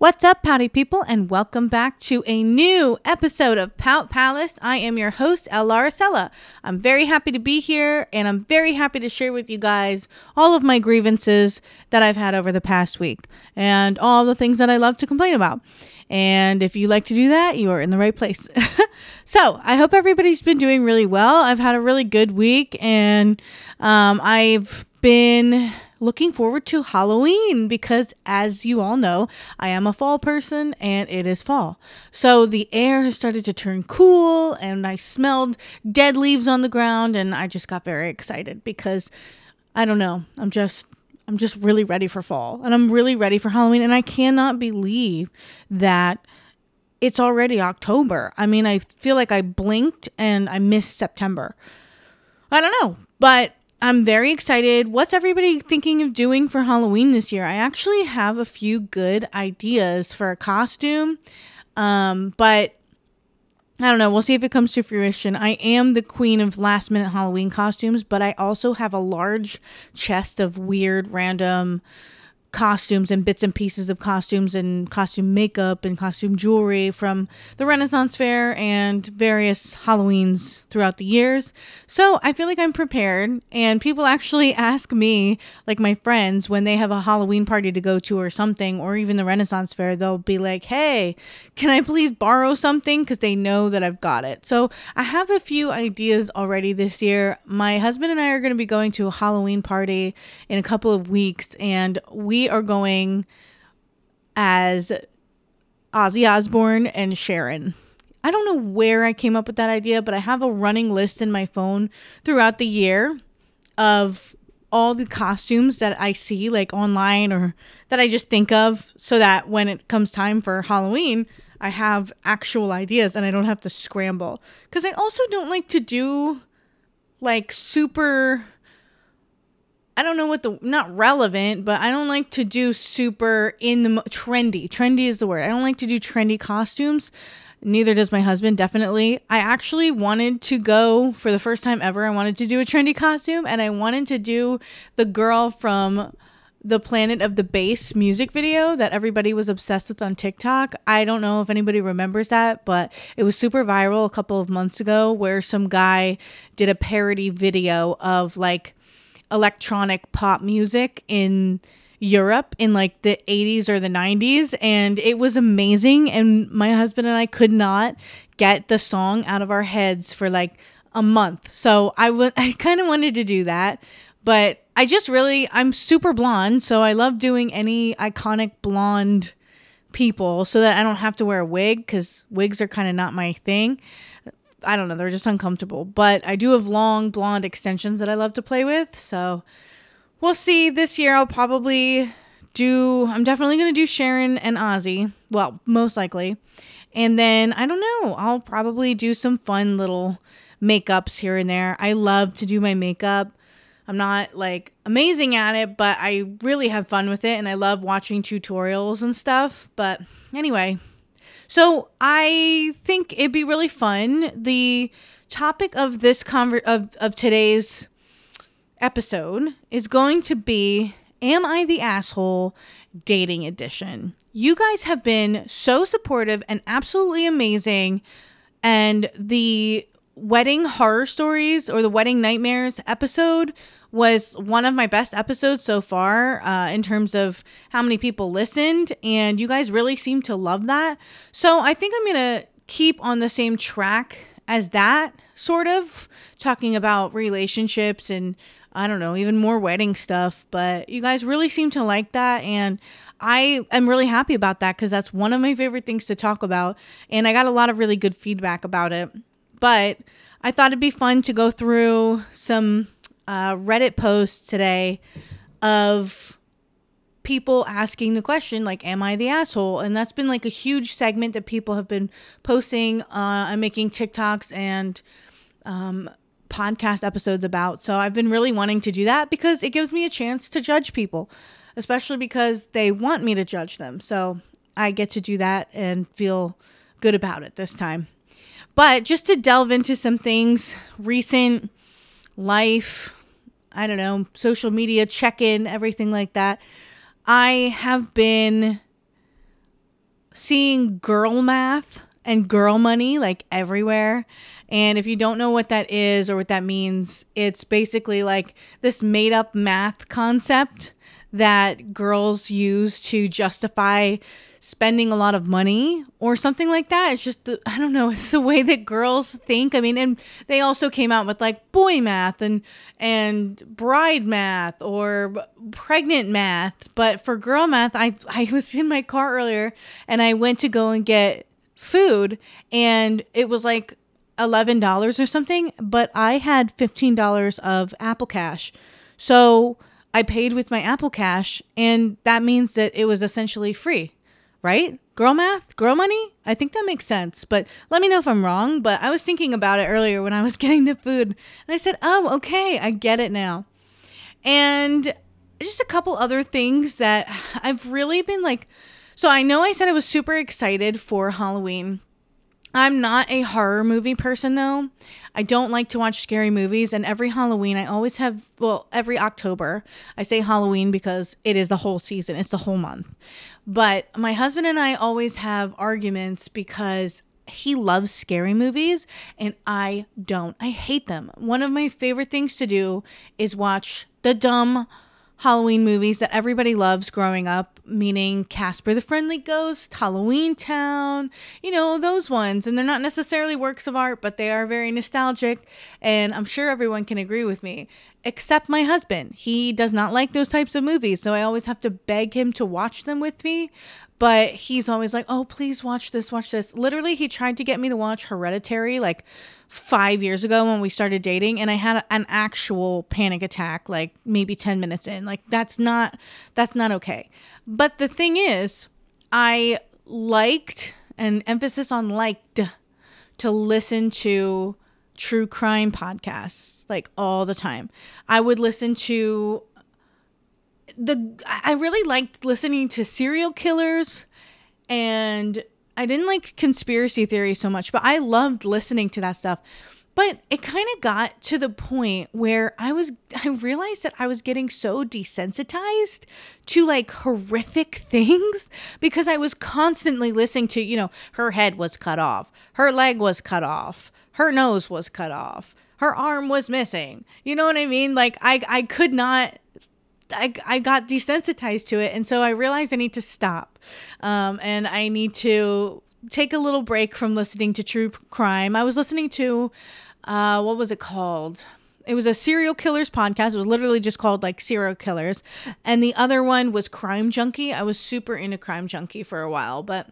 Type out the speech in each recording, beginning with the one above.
What's up, Pouty people, and welcome back to a new episode of Pout Palace. I am your host, El Laricella. I'm very happy to be here, and I'm very happy to share with you guys all of my grievances that I've had over the past week and all the things that I love to complain about. And if you like to do that, you are in the right place. so I hope everybody's been doing really well. I've had a really good week, and um, I've been looking forward to Halloween because, as you all know, I am a fall person and it is fall. So the air has started to turn cool and I smelled dead leaves on the ground and I just got very excited because I don't know, I'm just. I'm just really ready for fall and I'm really ready for Halloween. And I cannot believe that it's already October. I mean, I feel like I blinked and I missed September. I don't know, but I'm very excited. What's everybody thinking of doing for Halloween this year? I actually have a few good ideas for a costume, um, but I don't know. We'll see if it comes to fruition. I am the queen of last minute Halloween costumes, but I also have a large chest of weird, random costumes and bits and pieces of costumes and costume makeup and costume jewelry from the Renaissance Fair and various Halloweens throughout the years. So I feel like I'm prepared. And people actually ask me, like my friends, when they have a Halloween party to go to or something, or even the Renaissance Fair, they'll be like, hey, can I please borrow something? Because they know that I've got it. So I have a few ideas already this year. My husband and I are going to be going to a Halloween party in a couple of weeks, and we are going as Ozzy Osbourne and Sharon. I don't know where I came up with that idea, but I have a running list in my phone throughout the year of all the costumes that I see like online or that I just think of so that when it comes time for Halloween, I have actual ideas and I don't have to scramble. Cuz I also don't like to do like super I don't know what the not relevant, but I don't like to do super in the trendy. Trendy is the word. I don't like to do trendy costumes. Neither does my husband, definitely. I actually wanted to go for the first time ever. I wanted to do a trendy costume and I wanted to do the girl from the Planet of the Bass music video that everybody was obsessed with on TikTok. I don't know if anybody remembers that, but it was super viral a couple of months ago where some guy did a parody video of like electronic pop music in Europe in like the 80s or the 90s and it was amazing and my husband and I could not get the song out of our heads for like a month. So I would I kind of wanted to do that, but I just really I'm super blonde, so I love doing any iconic blonde people so that I don't have to wear a wig cuz wigs are kind of not my thing. I don't know, they're just uncomfortable. But I do have long blonde extensions that I love to play with. So we'll see. This year I'll probably do, I'm definitely going to do Sharon and Ozzy. Well, most likely. And then I don't know, I'll probably do some fun little makeups here and there. I love to do my makeup. I'm not like amazing at it, but I really have fun with it and I love watching tutorials and stuff. But anyway, so I think it'd be really fun. The topic of this conver- of, of today's episode is going to be Am I the Asshole Dating Edition. You guys have been so supportive and absolutely amazing. And the wedding horror stories or the wedding nightmares episode was one of my best episodes so far uh, in terms of how many people listened, and you guys really seem to love that. So I think I'm gonna keep on the same track as that, sort of talking about relationships and I don't know, even more wedding stuff. But you guys really seem to like that, and I am really happy about that because that's one of my favorite things to talk about, and I got a lot of really good feedback about it. But I thought it'd be fun to go through some uh, Reddit post today of people asking the question like am i the asshole? And that's been like a huge segment that people have been posting uh, and making tiktoks and um, podcast episodes about. So i've been really wanting to do that because it gives me a chance to judge people especially because they want me to judge them. So i get to do that and feel good about it this time. But just to delve into some things recent life I don't know, social media check in, everything like that. I have been seeing girl math and girl money like everywhere. And if you don't know what that is or what that means, it's basically like this made up math concept that girls use to justify spending a lot of money or something like that. It's just, the, I don't know, it's the way that girls think. I mean, and they also came out with like boy math and, and bride math or pregnant math. But for girl math, I, I was in my car earlier and I went to go and get food and it was like $11 or something, but I had $15 of Apple Cash. So I paid with my Apple Cash, and that means that it was essentially free, right? Girl math, girl money? I think that makes sense, but let me know if I'm wrong. But I was thinking about it earlier when I was getting the food, and I said, oh, okay, I get it now. And just a couple other things that I've really been like, so I know I said I was super excited for Halloween I'm not a horror movie person though. I don't like to watch scary movies and every Halloween I always have well every October. I say Halloween because it is the whole season. It's the whole month. But my husband and I always have arguments because he loves scary movies and I don't. I hate them. One of my favorite things to do is watch the dumb Halloween movies that everybody loves growing up, meaning Casper the Friendly Ghost, Halloween Town, you know, those ones. And they're not necessarily works of art, but they are very nostalgic. And I'm sure everyone can agree with me, except my husband. He does not like those types of movies. So I always have to beg him to watch them with me but he's always like, "Oh, please watch this, watch this." Literally, he tried to get me to watch Hereditary like 5 years ago when we started dating and I had an actual panic attack like maybe 10 minutes in. Like that's not that's not okay. But the thing is, I liked an emphasis on liked to listen to true crime podcasts like all the time. I would listen to the I really liked listening to serial killers and I didn't like conspiracy theories so much, but I loved listening to that stuff. But it kind of got to the point where I was I realized that I was getting so desensitized to like horrific things because I was constantly listening to, you know, her head was cut off, her leg was cut off, her nose was cut off, her arm was missing. You know what I mean? Like I I could not I, I got desensitized to it. And so I realized I need to stop. Um, and I need to take a little break from listening to true crime. I was listening to, uh, what was it called? It was a serial killers podcast. It was literally just called like serial killers. And the other one was Crime Junkie. I was super into Crime Junkie for a while, but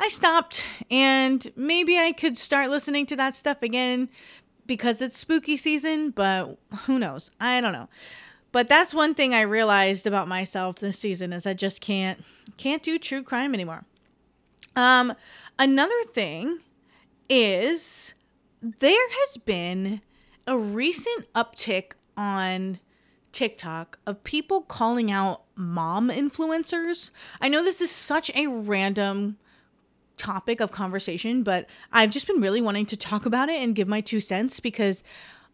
I stopped and maybe I could start listening to that stuff again because it's spooky season, but who knows? I don't know. But that's one thing I realized about myself this season is I just can't can't do true crime anymore. Um another thing is there has been a recent uptick on TikTok of people calling out mom influencers. I know this is such a random topic of conversation, but I've just been really wanting to talk about it and give my two cents because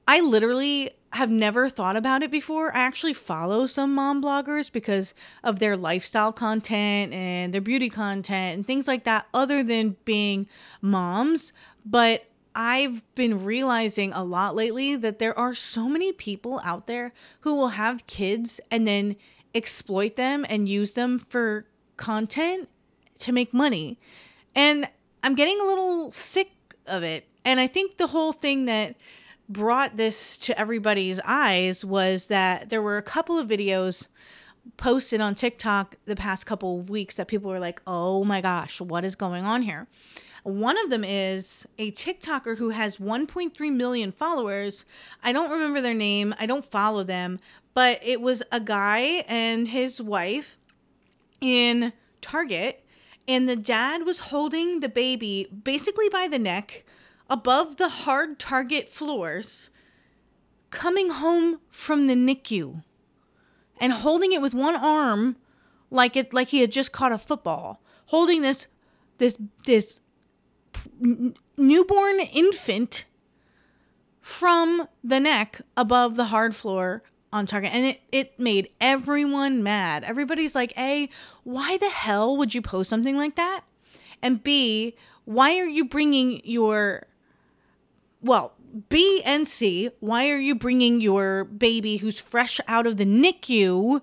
I literally have never thought about it before. I actually follow some mom bloggers because of their lifestyle content and their beauty content and things like that, other than being moms. But I've been realizing a lot lately that there are so many people out there who will have kids and then exploit them and use them for content to make money. And I'm getting a little sick of it. And I think the whole thing that brought this to everybody's eyes was that there were a couple of videos posted on TikTok the past couple of weeks that people were like, oh my gosh, what is going on here? One of them is a TikToker who has 1.3 million followers. I don't remember their name, I don't follow them, but it was a guy and his wife in Target, and the dad was holding the baby basically by the neck above the hard target floors, coming home from the NICU and holding it with one arm like it like he had just caught a football, holding this this this newborn infant from the neck above the hard floor on target. And it, it made everyone mad. Everybody's like a why the hell would you post something like that? And B, why are you bringing your well, B and C, why are you bringing your baby who's fresh out of the NICU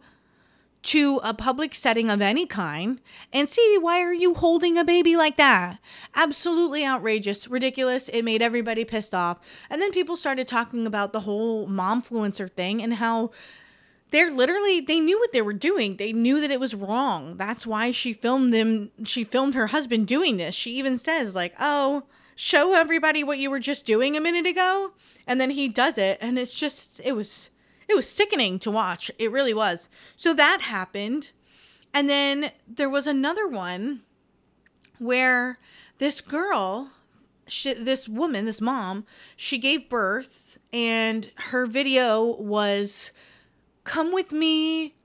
to a public setting of any kind? And C, why are you holding a baby like that? Absolutely outrageous, ridiculous. It made everybody pissed off. And then people started talking about the whole momfluencer thing and how they're literally they knew what they were doing. They knew that it was wrong. That's why she filmed them she filmed her husband doing this. She even says like, "Oh, show everybody what you were just doing a minute ago." And then he does it and it's just it was it was sickening to watch. It really was. So that happened. And then there was another one where this girl, she, this woman, this mom, she gave birth and her video was come with me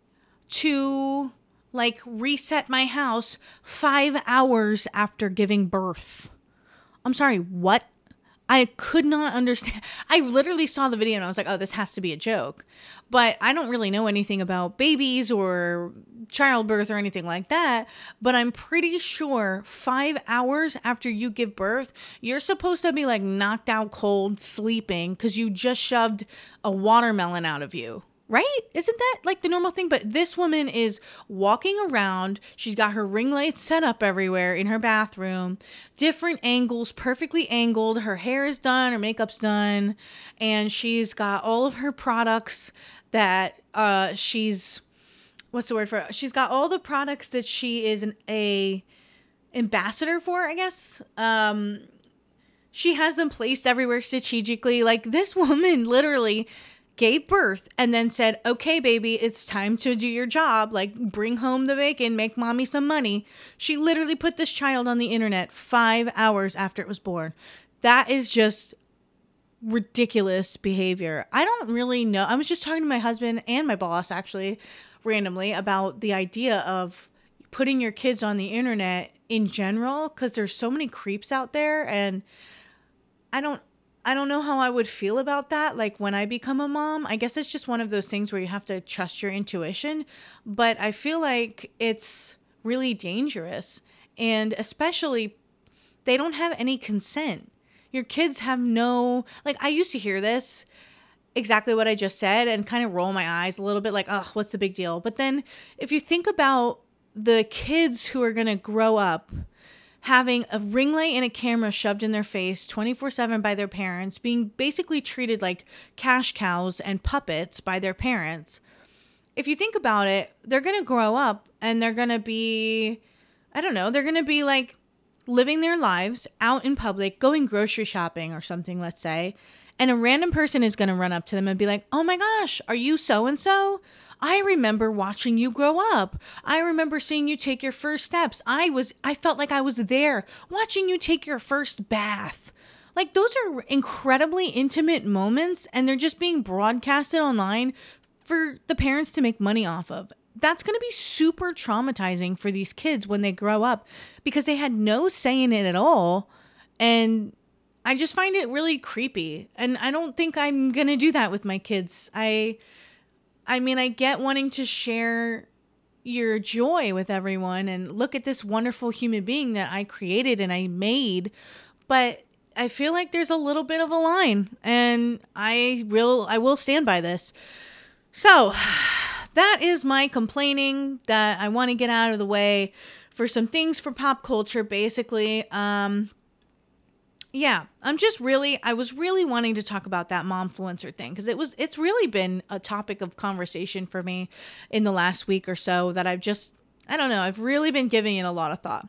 to like reset my house 5 hours after giving birth. I'm sorry, what? I could not understand. I literally saw the video and I was like, oh, this has to be a joke. But I don't really know anything about babies or childbirth or anything like that. But I'm pretty sure five hours after you give birth, you're supposed to be like knocked out cold, sleeping because you just shoved a watermelon out of you right? Isn't that like the normal thing? But this woman is walking around. She's got her ring lights set up everywhere in her bathroom, different angles, perfectly angled. Her hair is done, her makeup's done, and she's got all of her products that uh she's what's the word for it? She's got all the products that she is an a ambassador for, I guess. Um she has them placed everywhere strategically. Like this woman literally gave birth and then said, okay, baby, it's time to do your job. Like, bring home the bacon, make mommy some money. She literally put this child on the internet five hours after it was born. That is just ridiculous behavior. I don't really know. I was just talking to my husband and my boss actually randomly about the idea of putting your kids on the internet in general because there's so many creeps out there and I don't I don't know how I would feel about that. Like when I become a mom, I guess it's just one of those things where you have to trust your intuition. But I feel like it's really dangerous. And especially, they don't have any consent. Your kids have no, like, I used to hear this exactly what I just said and kind of roll my eyes a little bit like, oh, what's the big deal? But then if you think about the kids who are going to grow up, having a ring light and a camera shoved in their face 24 7 by their parents, being basically treated like cash cows and puppets by their parents. If you think about it, they're going to grow up and they're going to be, I don't know, they're going to be like living their lives out in public, going grocery shopping or something, let's say. And a random person is going to run up to them and be like, oh my gosh, are you so and so? I remember watching you grow up. I remember seeing you take your first steps. I was I felt like I was there watching you take your first bath. Like those are incredibly intimate moments and they're just being broadcasted online for the parents to make money off of. That's going to be super traumatizing for these kids when they grow up because they had no say in it at all and I just find it really creepy and I don't think I'm going to do that with my kids. I I mean, I get wanting to share your joy with everyone and look at this wonderful human being that I created and I made, but I feel like there's a little bit of a line and I will I will stand by this. So, that is my complaining that I want to get out of the way for some things for pop culture basically. Um yeah, I'm just really I was really wanting to talk about that momfluencer thing because it was it's really been a topic of conversation for me in the last week or so that I've just I don't know, I've really been giving it a lot of thought.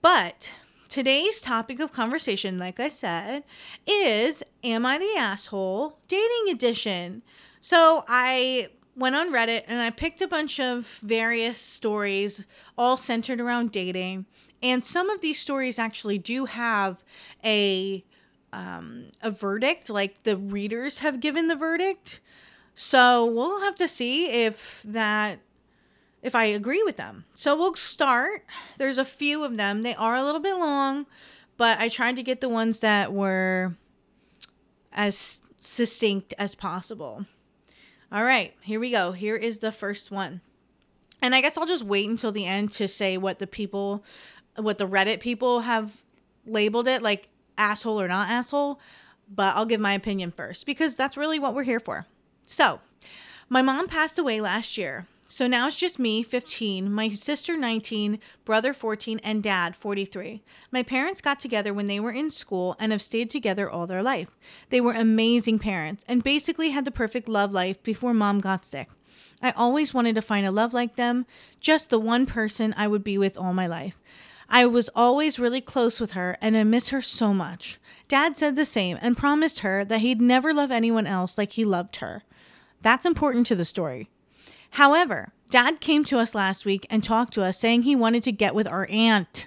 But today's topic of conversation, like I said, is Am I the Asshole Dating Edition. So I went on Reddit and I picked a bunch of various stories all centered around dating. And some of these stories actually do have a um, a verdict, like the readers have given the verdict. So we'll have to see if that if I agree with them. So we'll start. There's a few of them. They are a little bit long, but I tried to get the ones that were as succinct as possible. All right, here we go. Here is the first one. And I guess I'll just wait until the end to say what the people what the Reddit people have labeled it, like asshole or not asshole, but I'll give my opinion first because that's really what we're here for. So, my mom passed away last year. So now it's just me, 15, my sister, 19, brother, 14, and dad, 43. My parents got together when they were in school and have stayed together all their life. They were amazing parents and basically had the perfect love life before mom got sick. I always wanted to find a love like them, just the one person I would be with all my life. I was always really close with her and I miss her so much. Dad said the same and promised her that he'd never love anyone else like he loved her. That's important to the story. However, Dad came to us last week and talked to us saying he wanted to get with our aunt.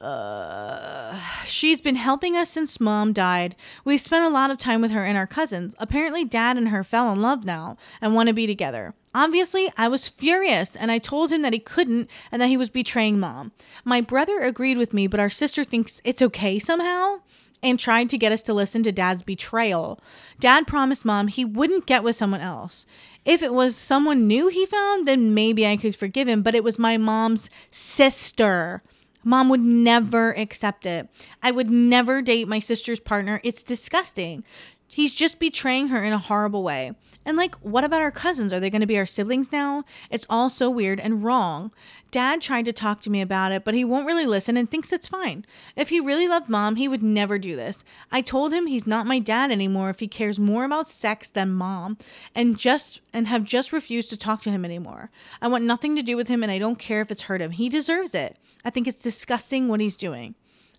Uh, she's been helping us since mom died. We've spent a lot of time with her and our cousins. Apparently, dad and her fell in love now and want to be together. Obviously, I was furious and I told him that he couldn't and that he was betraying mom. My brother agreed with me, but our sister thinks it's okay somehow and tried to get us to listen to dad's betrayal. Dad promised mom he wouldn't get with someone else. If it was someone new he found, then maybe I could forgive him, but it was my mom's sister. Mom would never accept it. I would never date my sister's partner. It's disgusting. He's just betraying her in a horrible way. And like, what about our cousins? Are they going to be our siblings now? It's all so weird and wrong. Dad tried to talk to me about it, but he won't really listen and thinks it's fine. If he really loved mom, he would never do this. I told him he's not my dad anymore if he cares more about sex than mom and just and have just refused to talk to him anymore. I want nothing to do with him and I don't care if it's hurt him. He deserves it. I think it's disgusting what he's doing.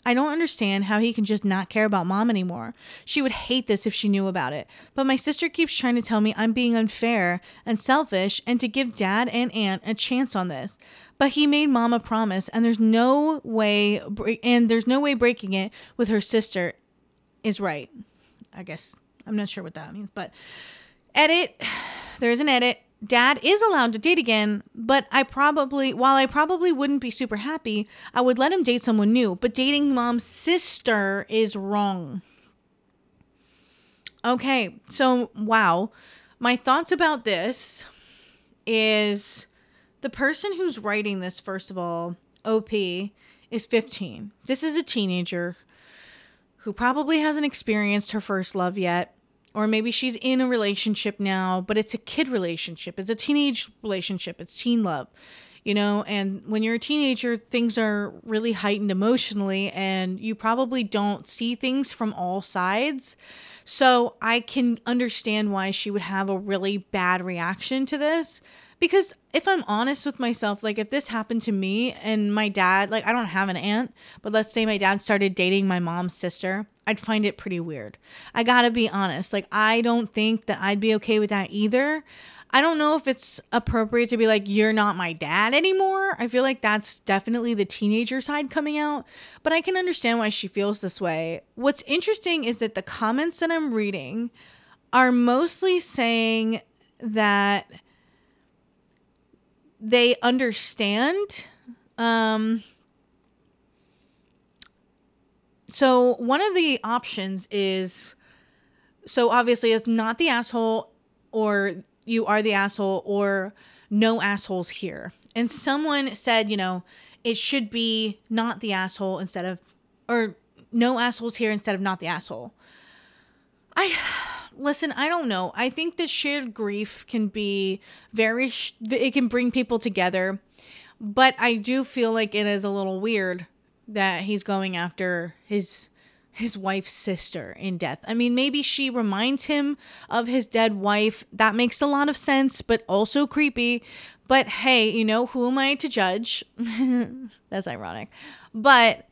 I don't understand how he can just not care about mom anymore. She would hate this if she knew about it. But my sister keeps trying to tell me I'm being unfair and selfish and to give dad and aunt a chance on this. But he made mom a promise and there's no way and there's no way breaking it with her sister is right. I guess I'm not sure what that means, but edit there's an edit dad is allowed to date again, but I probably, while I probably wouldn't be super happy, I would let him date someone new. But dating mom's sister is wrong. Okay, so wow. My thoughts about this is the person who's writing this, first of all, OP, is 15. This is a teenager who probably hasn't experienced her first love yet or maybe she's in a relationship now, but it's a kid relationship. It's a teenage relationship. It's teen love, you know. And when you're a teenager, things are really heightened emotionally, and you probably don't see things from all sides. So I can understand why she would have a really bad reaction to this. Because if I'm honest with myself, like if this happened to me and my dad, like I don't have an aunt, but let's say my dad started dating my mom's sister, I'd find it pretty weird. I gotta be honest. Like I don't think that I'd be okay with that either. I don't know if it's appropriate to be like, you're not my dad anymore. I feel like that's definitely the teenager side coming out, but I can understand why she feels this way. What's interesting is that the comments that I'm reading are mostly saying that they understand. Um, so one of the options is so obviously it's not the asshole or you are the asshole or no assholes here. And someone said, you know, it should be not the asshole instead of or no assholes here instead of not the asshole. I listen, I don't know. I think that shared grief can be very, it can bring people together. But I do feel like it is a little weird that he's going after his his wife's sister in death. I mean, maybe she reminds him of his dead wife. That makes a lot of sense, but also creepy. But hey, you know, who am I to judge? That's ironic. But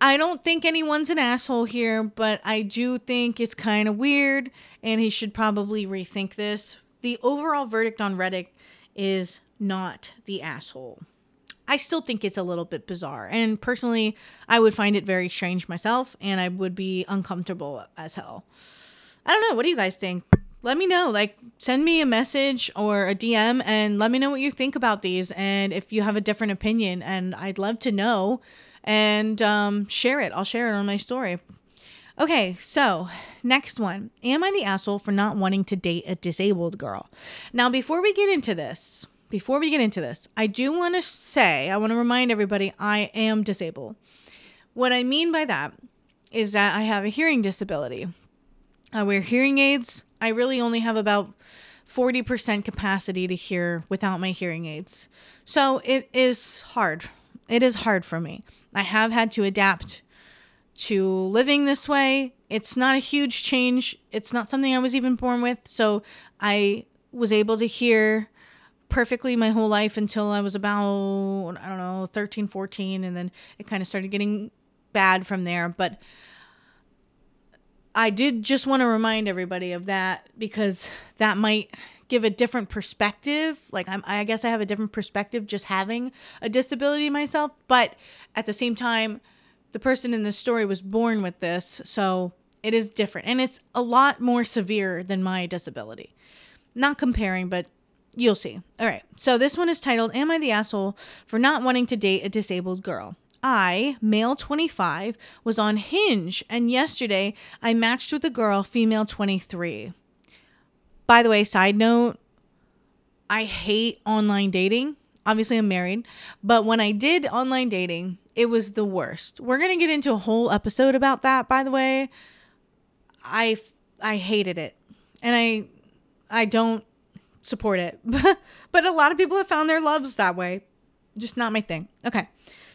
I don't think anyone's an asshole here, but I do think it's kind of weird and he should probably rethink this. The overall verdict on Reddit is not the asshole. I still think it's a little bit bizarre. And personally, I would find it very strange myself and I would be uncomfortable as hell. I don't know. What do you guys think? Let me know. Like, send me a message or a DM and let me know what you think about these and if you have a different opinion. And I'd love to know and um, share it. I'll share it on my story. Okay, so next one. Am I the asshole for not wanting to date a disabled girl? Now, before we get into this, before we get into this, I do want to say, I want to remind everybody I am disabled. What I mean by that is that I have a hearing disability. I wear hearing aids. I really only have about 40% capacity to hear without my hearing aids. So it is hard. It is hard for me. I have had to adapt to living this way. It's not a huge change. It's not something I was even born with. So I was able to hear perfectly my whole life until I was about, I don't know, 13, 14. And then it kind of started getting bad from there. But I did just want to remind everybody of that because that might give a different perspective. Like I'm, I guess I have a different perspective just having a disability myself, but at the same time, the person in the story was born with this, so it is different, and it's a lot more severe than my disability. Not comparing, but you'll see. All right, so this one is titled "Am I the asshole for not wanting to date a disabled girl?" I, male 25, was on Hinge, and yesterday I matched with a girl, female 23. By the way, side note, I hate online dating. Obviously, I'm married, but when I did online dating, it was the worst. We're going to get into a whole episode about that, by the way. I I hated it. And I I don't support it. but a lot of people have found their loves that way. Just not my thing. Okay.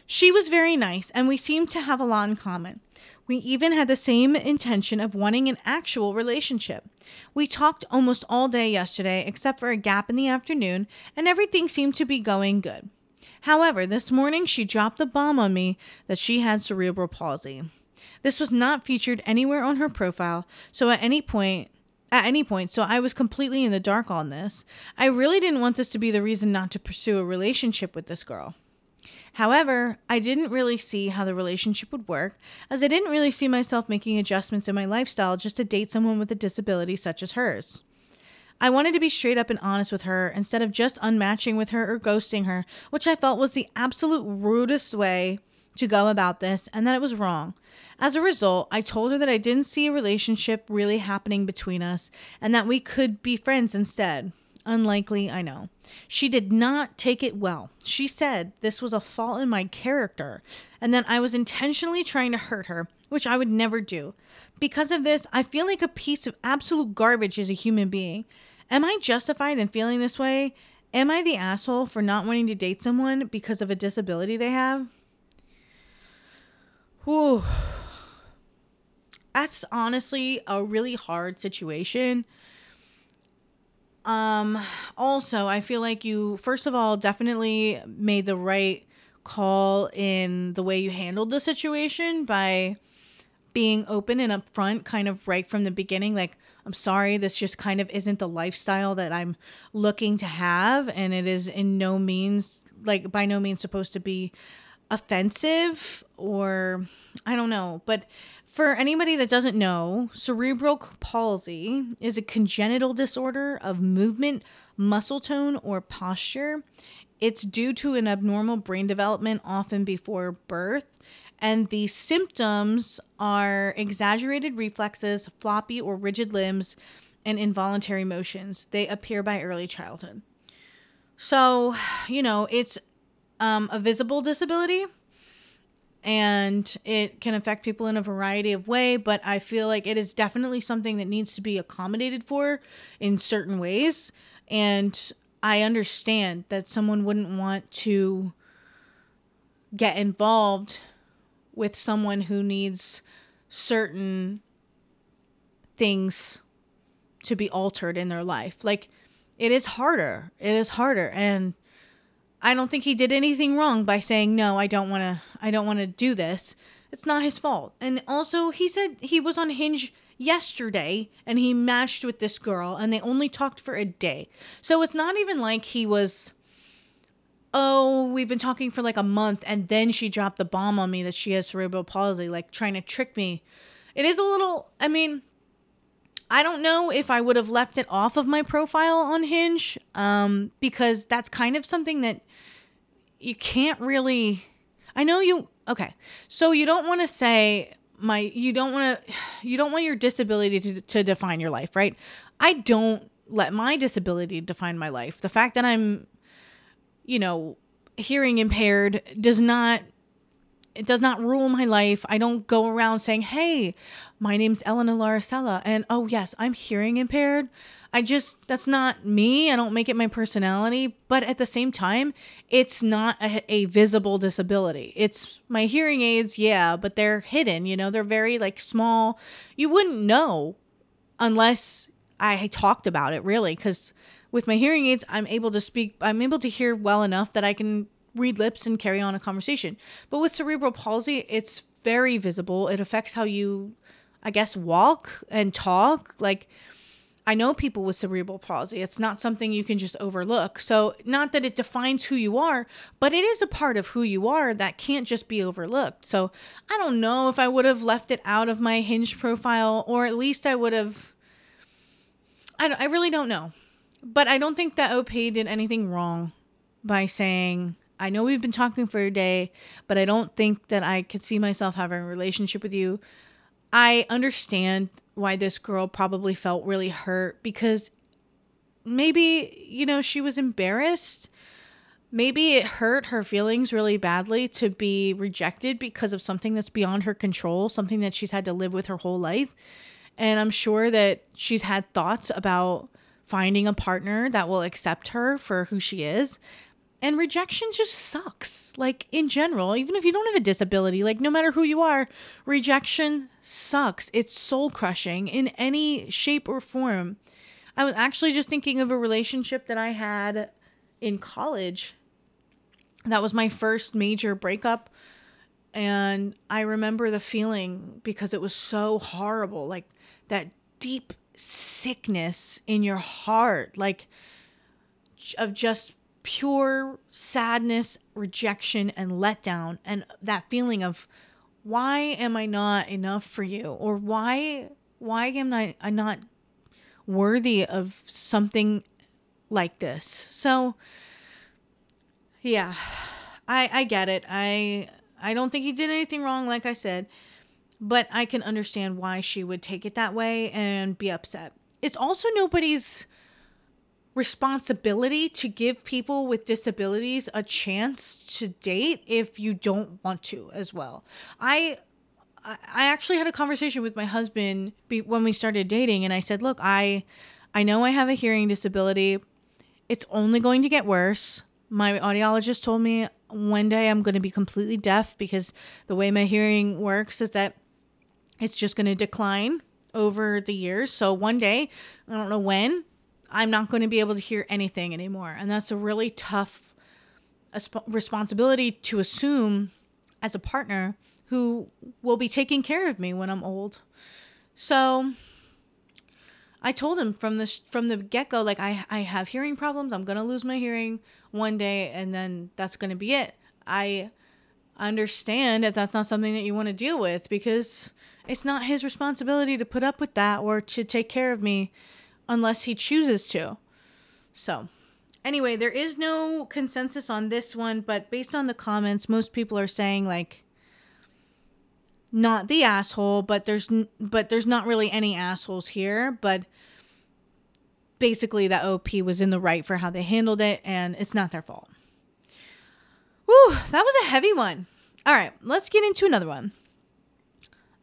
She was very nice and we seemed to have a lot in common. We even had the same intention of wanting an actual relationship. We talked almost all day yesterday, except for a gap in the afternoon, and everything seemed to be going good. However, this morning she dropped the bomb on me that she had cerebral palsy. This was not featured anywhere on her profile, so at any point, at any point, so I was completely in the dark on this. I really didn't want this to be the reason not to pursue a relationship with this girl. However, I didn't really see how the relationship would work, as I didn't really see myself making adjustments in my lifestyle just to date someone with a disability such as hers. I wanted to be straight up and honest with her instead of just unmatching with her or ghosting her, which I felt was the absolute rudest way to go about this and that it was wrong. As a result, I told her that I didn't see a relationship really happening between us and that we could be friends instead. Unlikely, I know. She did not take it well. She said this was a fault in my character and that I was intentionally trying to hurt her, which I would never do. Because of this, I feel like a piece of absolute garbage as a human being. Am I justified in feeling this way? Am I the asshole for not wanting to date someone because of a disability they have? Whew. That's honestly a really hard situation um, also, I feel like you, first of all, definitely made the right call in the way you handled the situation by being open and upfront, kind of right from the beginning. Like, I'm sorry, this just kind of isn't the lifestyle that I'm looking to have. And it is in no means, like, by no means supposed to be offensive or I don't know. But for anybody that doesn't know, cerebral palsy is a congenital disorder of movement, muscle tone, or posture. It's due to an abnormal brain development, often before birth. And the symptoms are exaggerated reflexes, floppy or rigid limbs, and involuntary motions. They appear by early childhood. So, you know, it's um, a visible disability and it can affect people in a variety of way but i feel like it is definitely something that needs to be accommodated for in certain ways. And i understand that someone wouldn't want to get involved with someone who needs certain things to be altered in their life. Like it is harder. It is harder. And I don't think he did anything wrong by saying no, I don't want to I don't want to do this. It's not his fault. And also he said he was on Hinge yesterday and he matched with this girl and they only talked for a day. So it's not even like he was oh, we've been talking for like a month and then she dropped the bomb on me that she has cerebral palsy like trying to trick me. It is a little I mean I don't know if I would have left it off of my profile on Hinge um, because that's kind of something that you can't really. I know you. Okay, so you don't want to say my. You don't want to. You don't want your disability to, to define your life, right? I don't let my disability define my life. The fact that I'm you know, hearing impaired does not it does not rule my life. I don't go around saying, "Hey, my name's Elena Laricella and oh yes, I'm hearing impaired." I just that's not me. I don't make it my personality, but at the same time, it's not a, a visible disability. It's my hearing aids, yeah, but they're hidden, you know, they're very like small. You wouldn't know unless I talked about it really cuz with my hearing aids, I'm able to speak, I'm able to hear well enough that I can read lips and carry on a conversation. But with cerebral palsy, it's very visible. It affects how you, I guess, walk and talk. Like, I know people with cerebral palsy. It's not something you can just overlook. So, not that it defines who you are, but it is a part of who you are that can't just be overlooked. So, I don't know if I would have left it out of my hinge profile, or at least I would have. I, I really don't know. But I don't think that OP did anything wrong by saying, I know we've been talking for a day, but I don't think that I could see myself having a relationship with you. I understand why this girl probably felt really hurt because maybe, you know, she was embarrassed. Maybe it hurt her feelings really badly to be rejected because of something that's beyond her control, something that she's had to live with her whole life. And I'm sure that she's had thoughts about finding a partner that will accept her for who she is and rejection just sucks. Like in general, even if you don't have a disability, like no matter who you are, rejection sucks. It's soul crushing in any shape or form. I was actually just thinking of a relationship that I had in college. That was my first major breakup. And I remember the feeling because it was so horrible like that deep sickness in your heart, like of just pure sadness, rejection, and letdown, and that feeling of why am I not enough for you, or why why am I I not worthy of something like this? So, yeah, I I get it. I I don't think he did anything wrong, like I said, but I can understand why she would take it that way and be upset. It's also nobody's responsibility to give people with disabilities a chance to date if you don't want to as well. I I actually had a conversation with my husband when we started dating and I said, "Look, I I know I have a hearing disability. It's only going to get worse. My audiologist told me one day I'm going to be completely deaf because the way my hearing works is that it's just going to decline over the years. So one day, I don't know when, I'm not going to be able to hear anything anymore. And that's a really tough responsibility to assume as a partner who will be taking care of me when I'm old. So I told him from the from the get go, like I I have hearing problems. I'm gonna lose my hearing one day, and then that's gonna be it. I understand if that's not something that you want to deal with because it's not his responsibility to put up with that or to take care of me unless he chooses to. So, anyway, there is no consensus on this one, but based on the comments, most people are saying like not the asshole, but there's but there's not really any assholes here, but basically that OP was in the right for how they handled it and it's not their fault. Whew, that was a heavy one. All right, let's get into another one.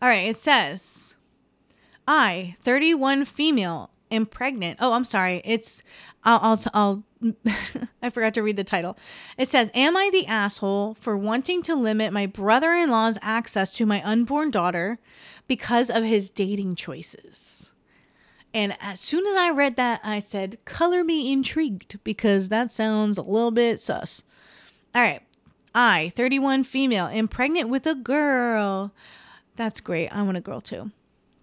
All right, it says I, 31 female, am pregnant. Oh, I'm sorry. It's I'll I'll, I'll I forgot to read the title. It says, "Am I the asshole for wanting to limit my brother-in-law's access to my unborn daughter because of his dating choices?" And as soon as I read that, I said, "Color me intrigued because that sounds a little bit sus." All right. I, 31 female, am pregnant with a girl. That's great. I want a girl too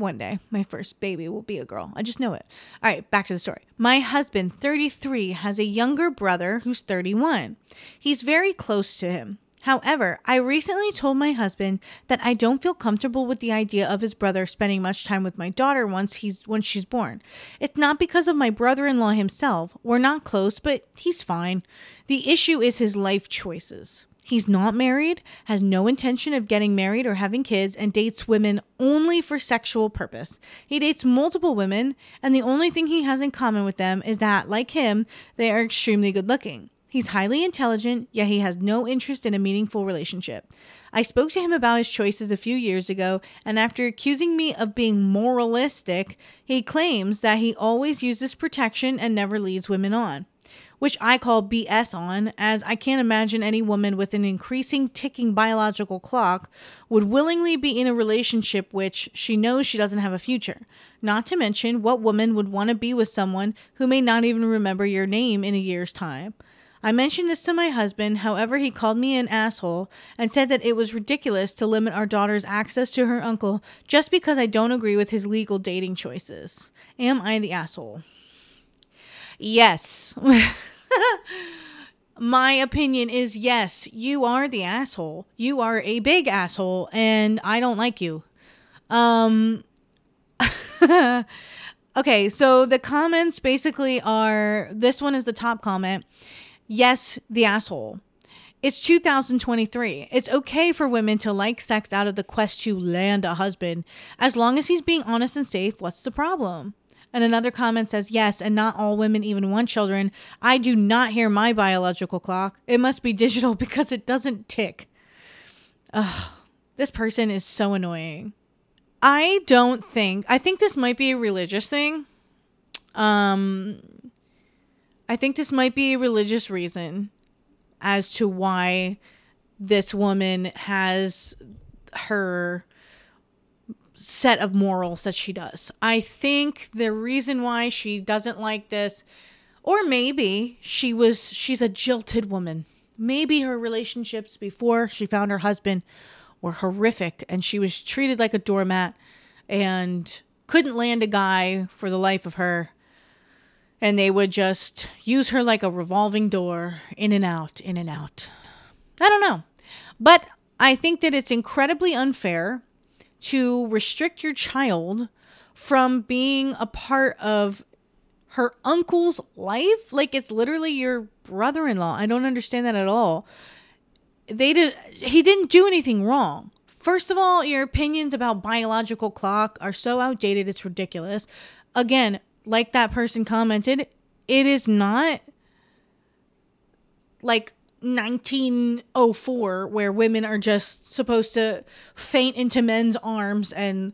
one day my first baby will be a girl. I just know it. All right, back to the story. My husband, 33, has a younger brother who's 31. He's very close to him. However, I recently told my husband that I don't feel comfortable with the idea of his brother spending much time with my daughter once he's when she's born. It's not because of my brother-in-law himself. We're not close, but he's fine. The issue is his life choices. He's not married, has no intention of getting married or having kids, and dates women only for sexual purpose. He dates multiple women, and the only thing he has in common with them is that, like him, they are extremely good looking. He's highly intelligent, yet he has no interest in a meaningful relationship. I spoke to him about his choices a few years ago, and after accusing me of being moralistic, he claims that he always uses protection and never leads women on. Which I call BS on, as I can't imagine any woman with an increasing ticking biological clock would willingly be in a relationship which she knows she doesn't have a future. Not to mention, what woman would want to be with someone who may not even remember your name in a year's time? I mentioned this to my husband, however, he called me an asshole and said that it was ridiculous to limit our daughter's access to her uncle just because I don't agree with his legal dating choices. Am I the asshole? Yes. my opinion is yes, you are the asshole. You are a big asshole and I don't like you. Um Okay, so the comments basically are this one is the top comment. Yes, the asshole. It's 2023. It's okay for women to like sex out of the quest to land a husband. As long as he's being honest and safe, what's the problem? And another comment says, Yes, and not all women even want children. I do not hear my biological clock. It must be digital because it doesn't tick. Ugh, this person is so annoying. I don't think, I think this might be a religious thing. Um, I think this might be a religious reason as to why this woman has her set of morals that she does. I think the reason why she doesn't like this or maybe she was she's a jilted woman. Maybe her relationships before she found her husband were horrific and she was treated like a doormat and couldn't land a guy for the life of her and they would just use her like a revolving door in and out, in and out. I don't know. But I think that it's incredibly unfair to restrict your child from being a part of her uncle's life. Like it's literally your brother in law. I don't understand that at all. They did he didn't do anything wrong. First of all, your opinions about biological clock are so outdated, it's ridiculous. Again, like that person commented, it is not like 1904 where women are just supposed to faint into men's arms and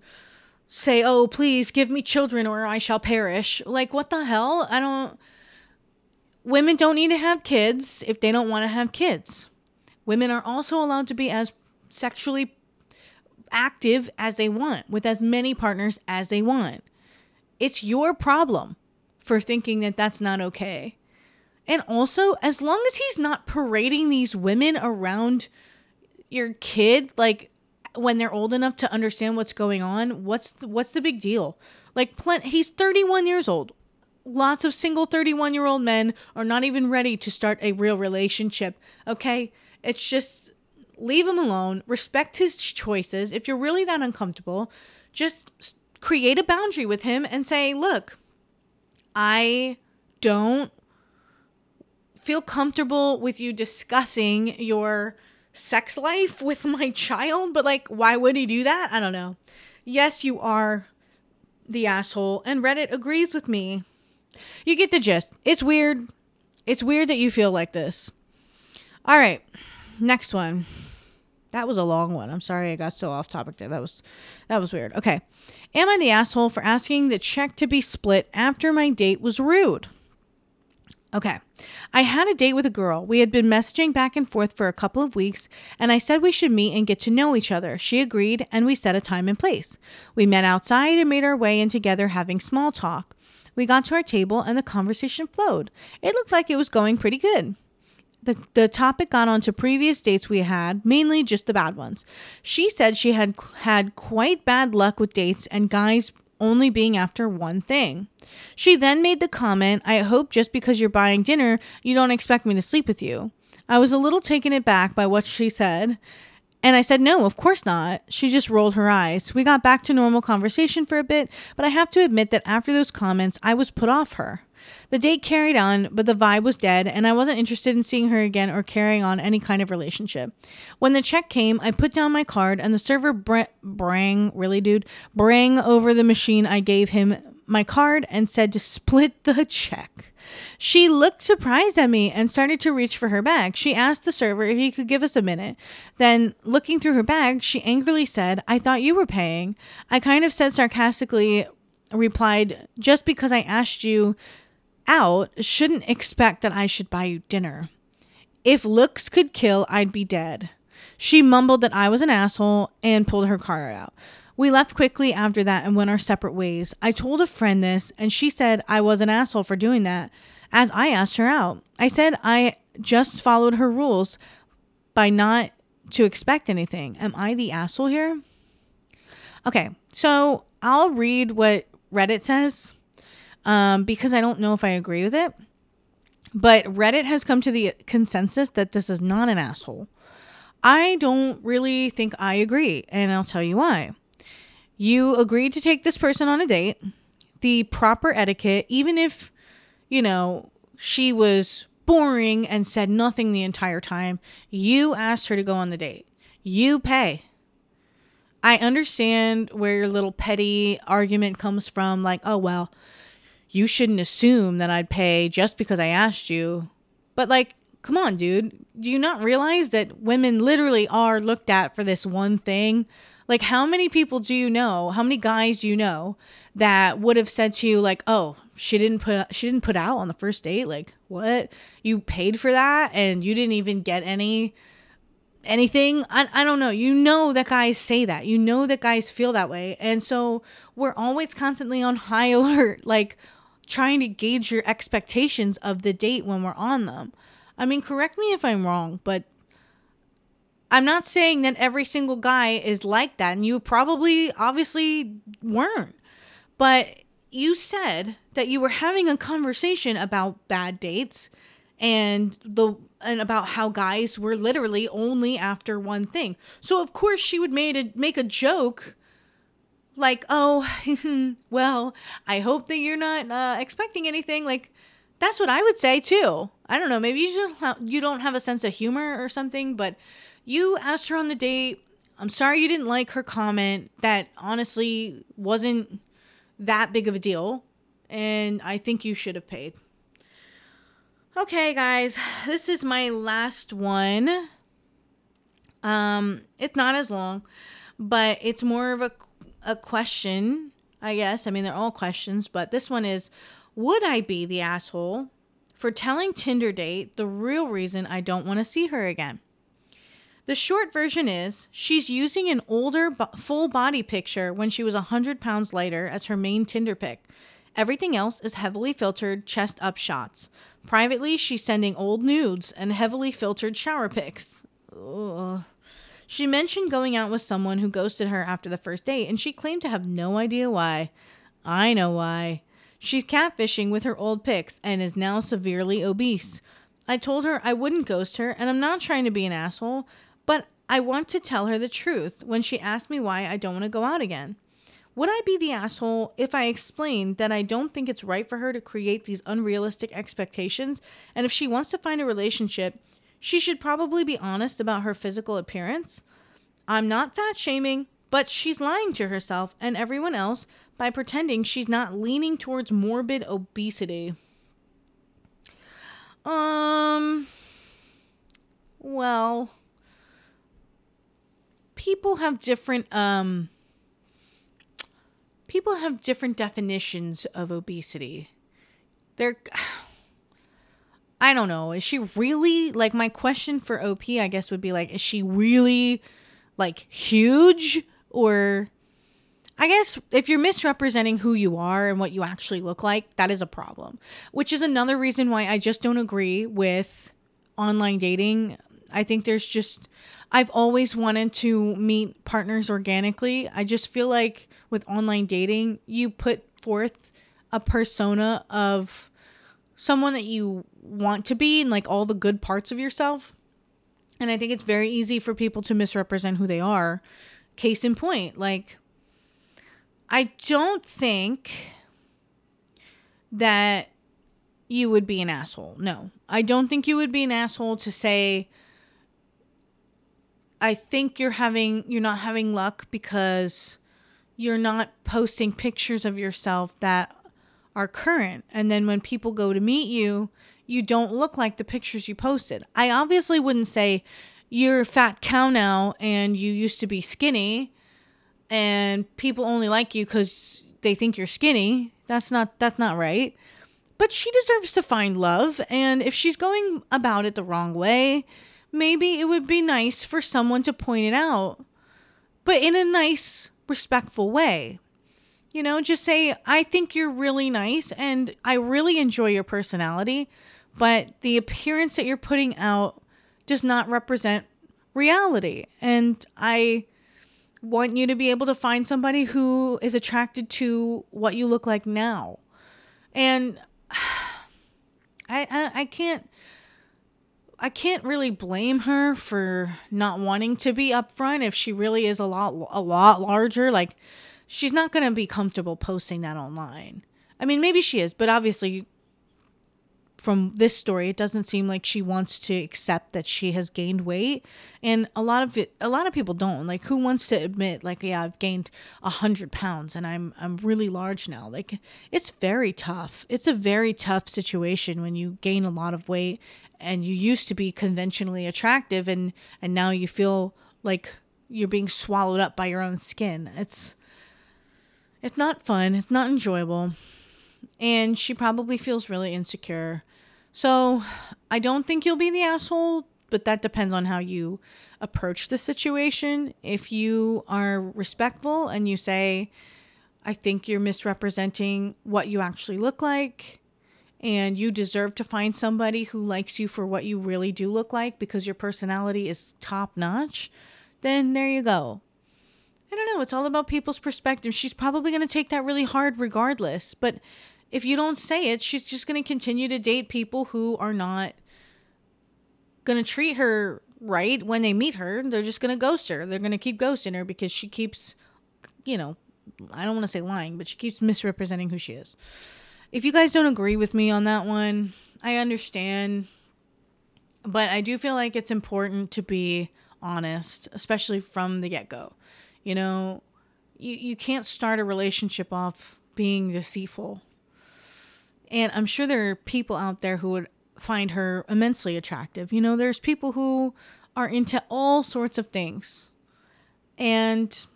say, "Oh, please give me children or I shall perish." Like what the hell? I don't Women don't need to have kids if they don't want to have kids. Women are also allowed to be as sexually active as they want with as many partners as they want. It's your problem for thinking that that's not okay. And also, as long as he's not parading these women around your kid, like when they're old enough to understand what's going on, what's the, what's the big deal? Like, he's 31 years old. Lots of single 31 year old men are not even ready to start a real relationship. Okay, it's just leave him alone. Respect his choices. If you're really that uncomfortable, just create a boundary with him and say, look, I don't feel comfortable with you discussing your sex life with my child, but like, why would he do that? I don't know. Yes, you are the asshole, and Reddit agrees with me. You get the gist. It's weird. It's weird that you feel like this. All right, next one. That was a long one. I'm sorry I got so off topic there. That was that was weird. Okay. Am I the asshole for asking the check to be split after my date was rude? Okay. I had a date with a girl. We had been messaging back and forth for a couple of weeks, and I said we should meet and get to know each other. She agreed, and we set a time and place. We met outside and made our way in together having small talk. We got to our table and the conversation flowed. It looked like it was going pretty good. The, the topic got onto previous dates we had, mainly just the bad ones. She said she had had quite bad luck with dates and guys only being after one thing. She then made the comment, I hope just because you're buying dinner, you don't expect me to sleep with you. I was a little taken aback by what she said, and I said, No, of course not. She just rolled her eyes. We got back to normal conversation for a bit, but I have to admit that after those comments, I was put off her. The date carried on, but the vibe was dead, and I wasn't interested in seeing her again or carrying on any kind of relationship. When the check came, I put down my card, and the server br- brang, really, dude, brang over the machine I gave him my card and said to split the check. She looked surprised at me and started to reach for her bag. She asked the server if he could give us a minute. Then, looking through her bag, she angrily said, I thought you were paying. I kind of said sarcastically, replied, Just because I asked you out, shouldn't expect that I should buy you dinner. If looks could kill, I'd be dead. She mumbled that I was an asshole and pulled her car out. We left quickly after that and went our separate ways. I told a friend this, and she said I was an asshole for doing that, as I asked her out. I said I just followed her rules by not to expect anything. Am I the asshole here? Okay, so I'll read what Reddit says um, because I don't know if I agree with it. But Reddit has come to the consensus that this is not an asshole. I don't really think I agree, and I'll tell you why. You agreed to take this person on a date, the proper etiquette, even if, you know, she was boring and said nothing the entire time, you asked her to go on the date. You pay. I understand where your little petty argument comes from, like, oh, well, you shouldn't assume that I'd pay just because I asked you. But, like, come on, dude. Do you not realize that women literally are looked at for this one thing? Like, how many people do you know? How many guys do you know that would have said to you, like, "Oh, she didn't put she didn't put out on the first date. Like, what? You paid for that, and you didn't even get any." anything I, I don't know you know that guys say that you know that guys feel that way and so we're always constantly on high alert like trying to gauge your expectations of the date when we're on them i mean correct me if i'm wrong but I'm not saying that every single guy is like that, and you probably obviously weren't. But you said that you were having a conversation about bad dates and the and about how guys were literally only after one thing. So of course she would made a make a joke like, "Oh, well, I hope that you're not uh, expecting anything." Like that's what I would say too. I don't know, maybe you just ha- you don't have a sense of humor or something, but you asked her on the date. I'm sorry you didn't like her comment. That honestly wasn't that big of a deal. And I think you should have paid. Okay, guys, this is my last one. Um, it's not as long, but it's more of a, a question, I guess. I mean, they're all questions, but this one is Would I be the asshole for telling Tinder date the real reason I don't want to see her again? The short version is she's using an older bo- full body picture when she was 100 pounds lighter as her main Tinder pic. Everything else is heavily filtered chest up shots. Privately, she's sending old nudes and heavily filtered shower pics. Ugh. She mentioned going out with someone who ghosted her after the first date, and she claimed to have no idea why. I know why. She's catfishing with her old pics and is now severely obese. I told her I wouldn't ghost her, and I'm not trying to be an asshole, but I want to tell her the truth when she asked me why I don't want to go out again. Would I be the asshole if I explained that I don't think it's right for her to create these unrealistic expectations? And if she wants to find a relationship, she should probably be honest about her physical appearance? I'm not fat shaming, but she's lying to herself and everyone else by pretending she's not leaning towards morbid obesity. Um, well, people have different um people have different definitions of obesity. They're I don't know. Is she really like my question for OP I guess would be like is she really like huge or I guess if you're misrepresenting who you are and what you actually look like, that is a problem. Which is another reason why I just don't agree with online dating. I think there's just I've always wanted to meet partners organically. I just feel like with online dating, you put forth a persona of someone that you want to be and like all the good parts of yourself. And I think it's very easy for people to misrepresent who they are. Case in point, like, I don't think that you would be an asshole. No, I don't think you would be an asshole to say, I think you're having you're not having luck because you're not posting pictures of yourself that are current. And then when people go to meet you, you don't look like the pictures you posted. I obviously wouldn't say you're a fat cow now and you used to be skinny and people only like you cuz they think you're skinny. That's not that's not right. But she deserves to find love and if she's going about it the wrong way, maybe it would be nice for someone to point it out. But in a nice, respectful way. You know, just say, I think you're really nice and I really enjoy your personality, but the appearance that you're putting out does not represent reality. And I want you to be able to find somebody who is attracted to what you look like now. And I, I, I can't. I can't really blame her for not wanting to be upfront if she really is a lot a lot larger like she's not going to be comfortable posting that online. I mean, maybe she is, but obviously from this story, it doesn't seem like she wants to accept that she has gained weight, and a lot of it, a lot of people don't. Like, who wants to admit, like, yeah, I've gained a hundred pounds and I'm I'm really large now. Like, it's very tough. It's a very tough situation when you gain a lot of weight and you used to be conventionally attractive, and and now you feel like you're being swallowed up by your own skin. It's it's not fun, it's not enjoyable, and she probably feels really insecure. So, I don't think you'll be the asshole, but that depends on how you approach the situation. If you are respectful and you say, I think you're misrepresenting what you actually look like, and you deserve to find somebody who likes you for what you really do look like because your personality is top notch, then there you go. I don't know. It's all about people's perspective. She's probably going to take that really hard regardless. But if you don't say it, she's just going to continue to date people who are not going to treat her right when they meet her. They're just going to ghost her. They're going to keep ghosting her because she keeps, you know, I don't want to say lying, but she keeps misrepresenting who she is. If you guys don't agree with me on that one, I understand. But I do feel like it's important to be honest, especially from the get go. You know, you, you can't start a relationship off being deceitful. And I'm sure there are people out there who would find her immensely attractive. You know, there's people who are into all sorts of things. And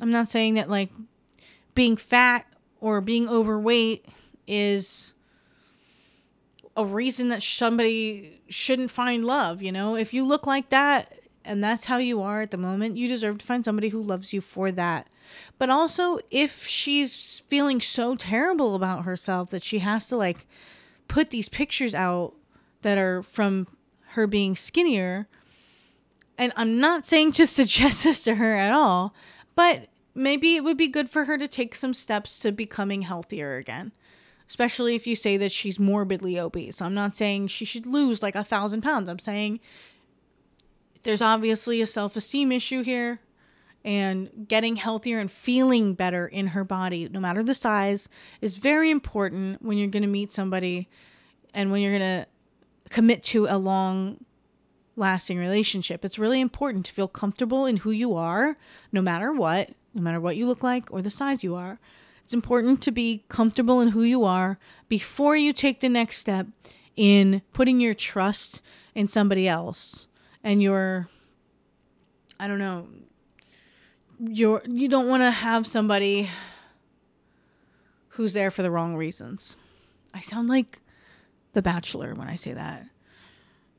I'm not saying that like being fat or being overweight is a reason that somebody shouldn't find love, you know? If you look like that, and that's how you are at the moment, you deserve to find somebody who loves you for that. But also, if she's feeling so terrible about herself that she has to like put these pictures out that are from her being skinnier, and I'm not saying to suggest this to her at all, but maybe it would be good for her to take some steps to becoming healthier again. Especially if you say that she's morbidly obese. I'm not saying she should lose like a thousand pounds. I'm saying there's obviously a self esteem issue here. And getting healthier and feeling better in her body, no matter the size, is very important when you're going to meet somebody and when you're going to commit to a long lasting relationship. It's really important to feel comfortable in who you are, no matter what, no matter what you look like or the size you are. It's important to be comfortable in who you are before you take the next step in putting your trust in somebody else and you're I don't know you're you don't want to have somebody who's there for the wrong reasons. I sound like the bachelor when I say that.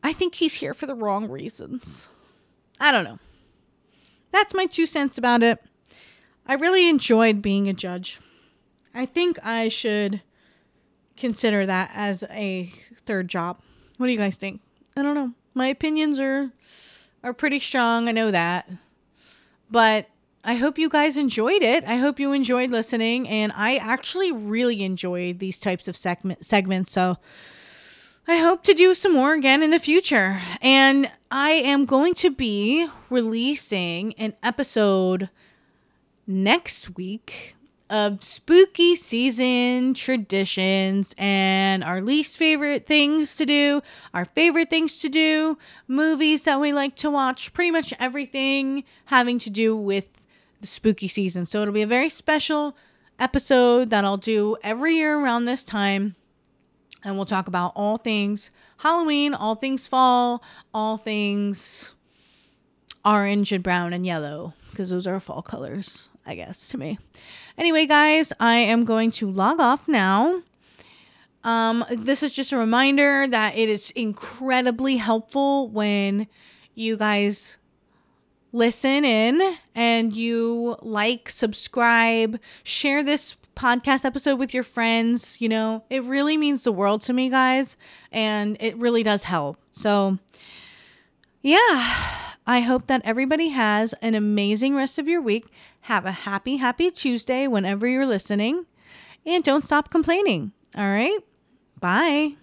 I think he's here for the wrong reasons. I don't know. That's my two cents about it. I really enjoyed being a judge. I think I should consider that as a third job. What do you guys think? I don't know my opinions are are pretty strong. I know that. But I hope you guys enjoyed it. I hope you enjoyed listening and I actually really enjoyed these types of segment segments. So I hope to do some more again in the future. And I am going to be releasing an episode next week of spooky season traditions and our least favorite things to do, our favorite things to do, movies that we like to watch, pretty much everything having to do with the spooky season. So it'll be a very special episode that I'll do every year around this time. And we'll talk about all things Halloween, all things fall, all things orange and brown and yellow, because those are fall colors, I guess, to me. Anyway, guys, I am going to log off now. Um, this is just a reminder that it is incredibly helpful when you guys listen in and you like, subscribe, share this podcast episode with your friends. You know, it really means the world to me, guys, and it really does help. So, yeah. I hope that everybody has an amazing rest of your week. Have a happy, happy Tuesday whenever you're listening. And don't stop complaining. All right? Bye.